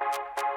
Thank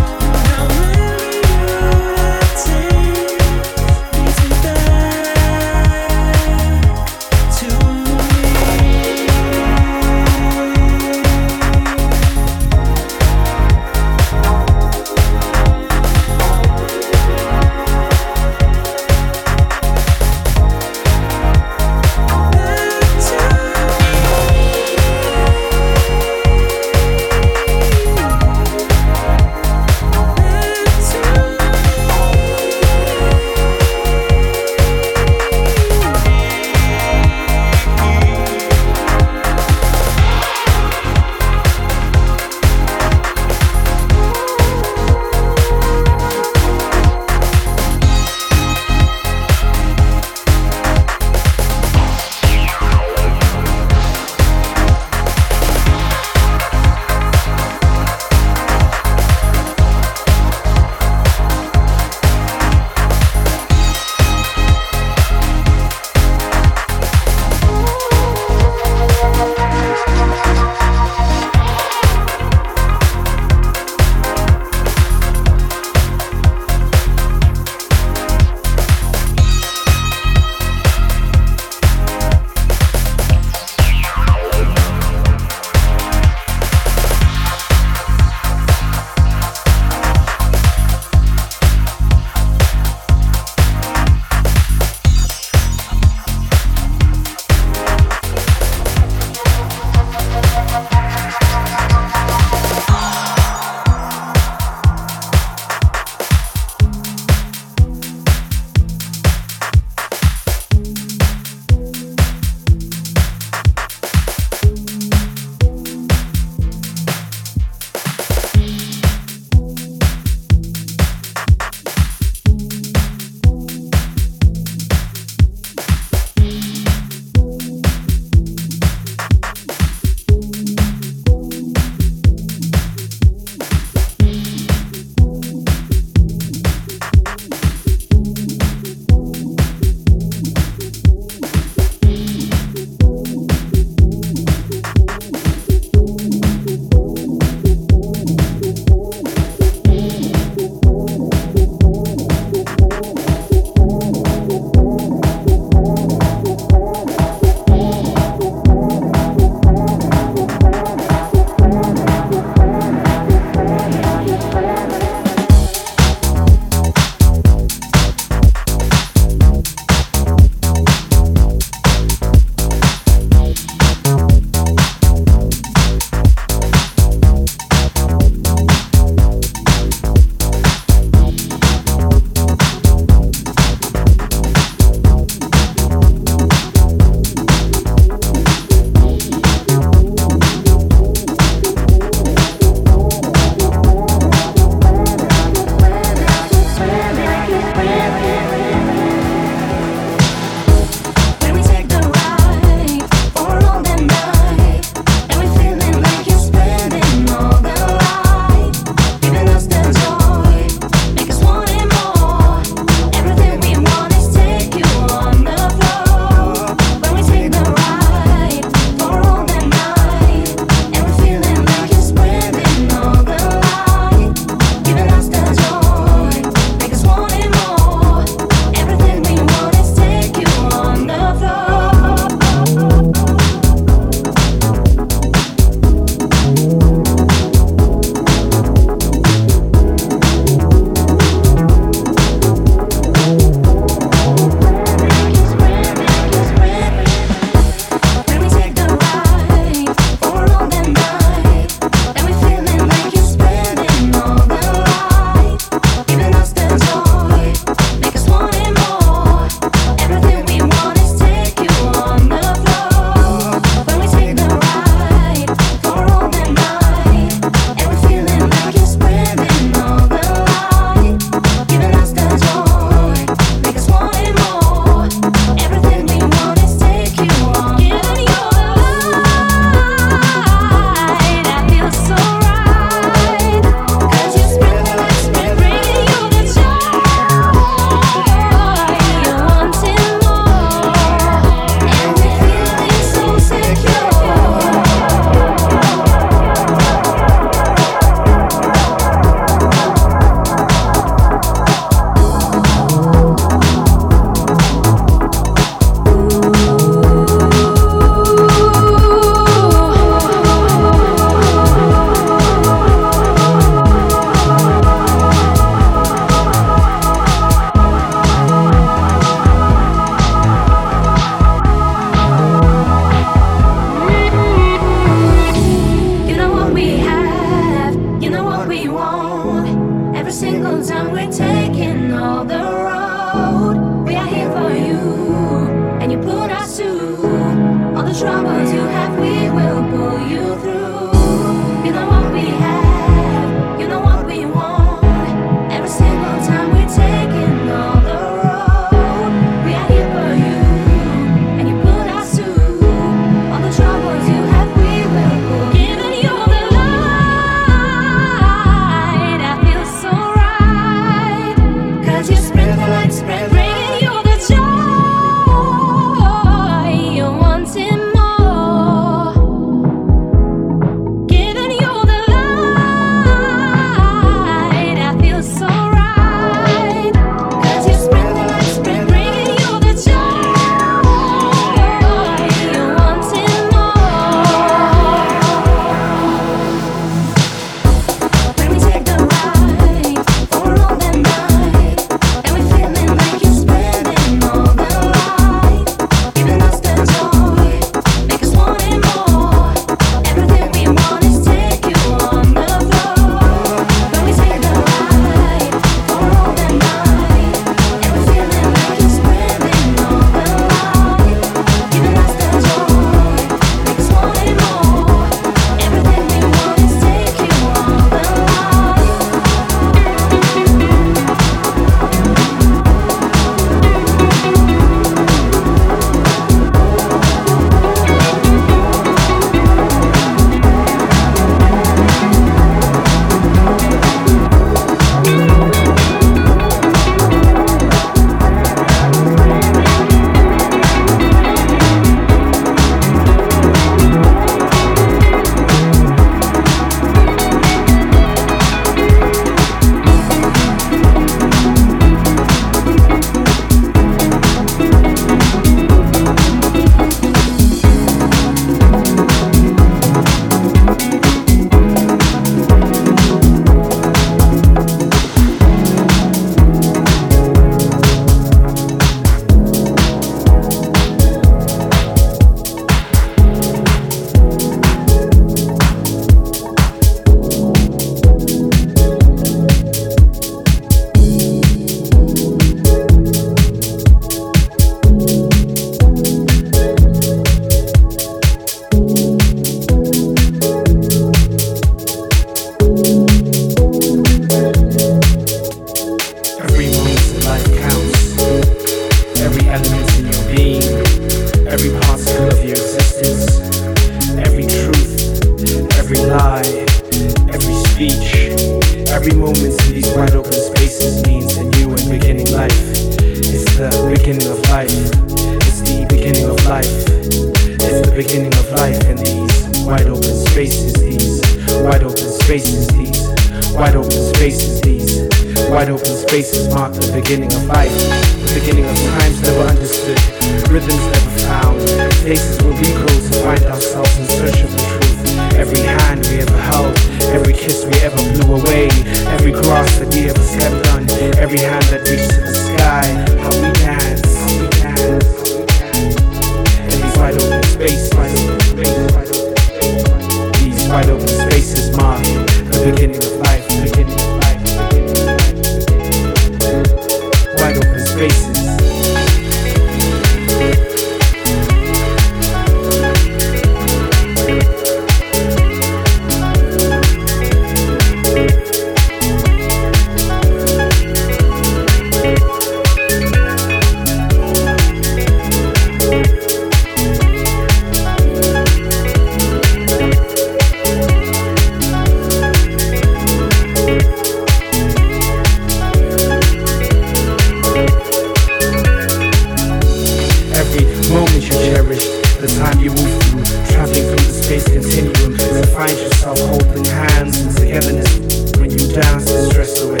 cherish, the time you move through, traveling through the space continuum to find yourself holding hands in togetherness. When you dance the stress away,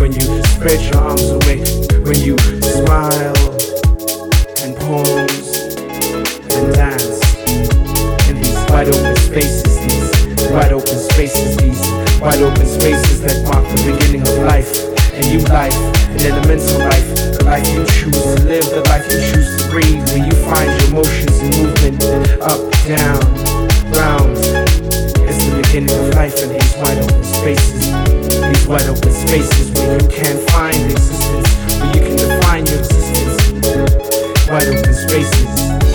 when you spread your arms away, when you smile and pose and dance. In these wide open spaces, these wide open spaces, these wide open spaces that mark the beginning of life, a new life, an elemental life, the life you choose to live, the life you choose to breathe, find your motions and movement up, down, round. It's the beginning of life in these wide open spaces, these wide open spaces where you can find existence, where you can define your existence. Wide open spaces.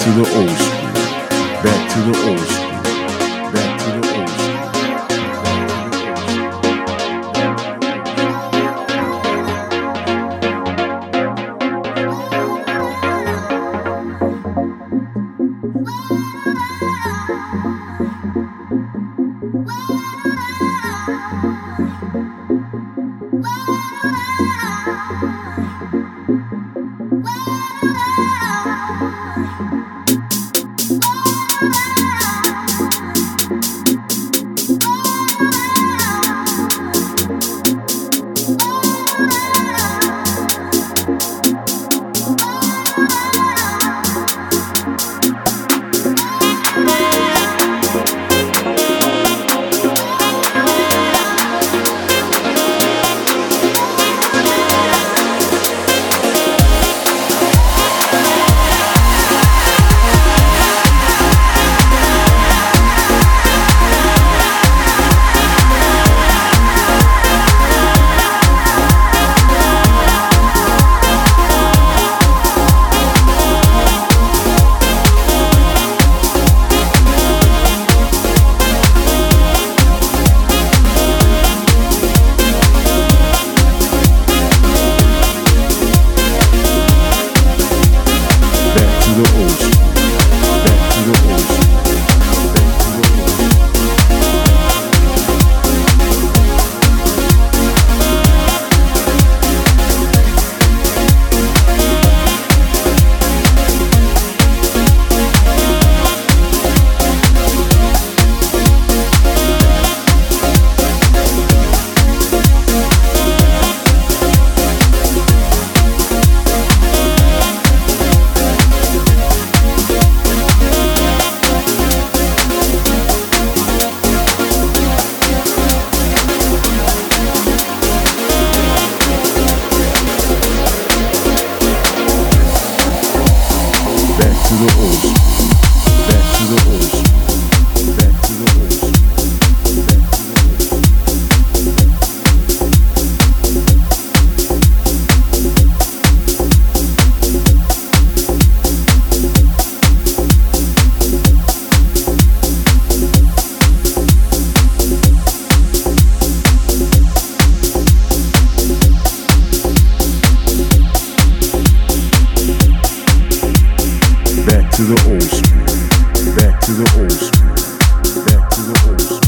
To the old school. Back to the old school. back to the old school, back to the old school, back to the old school.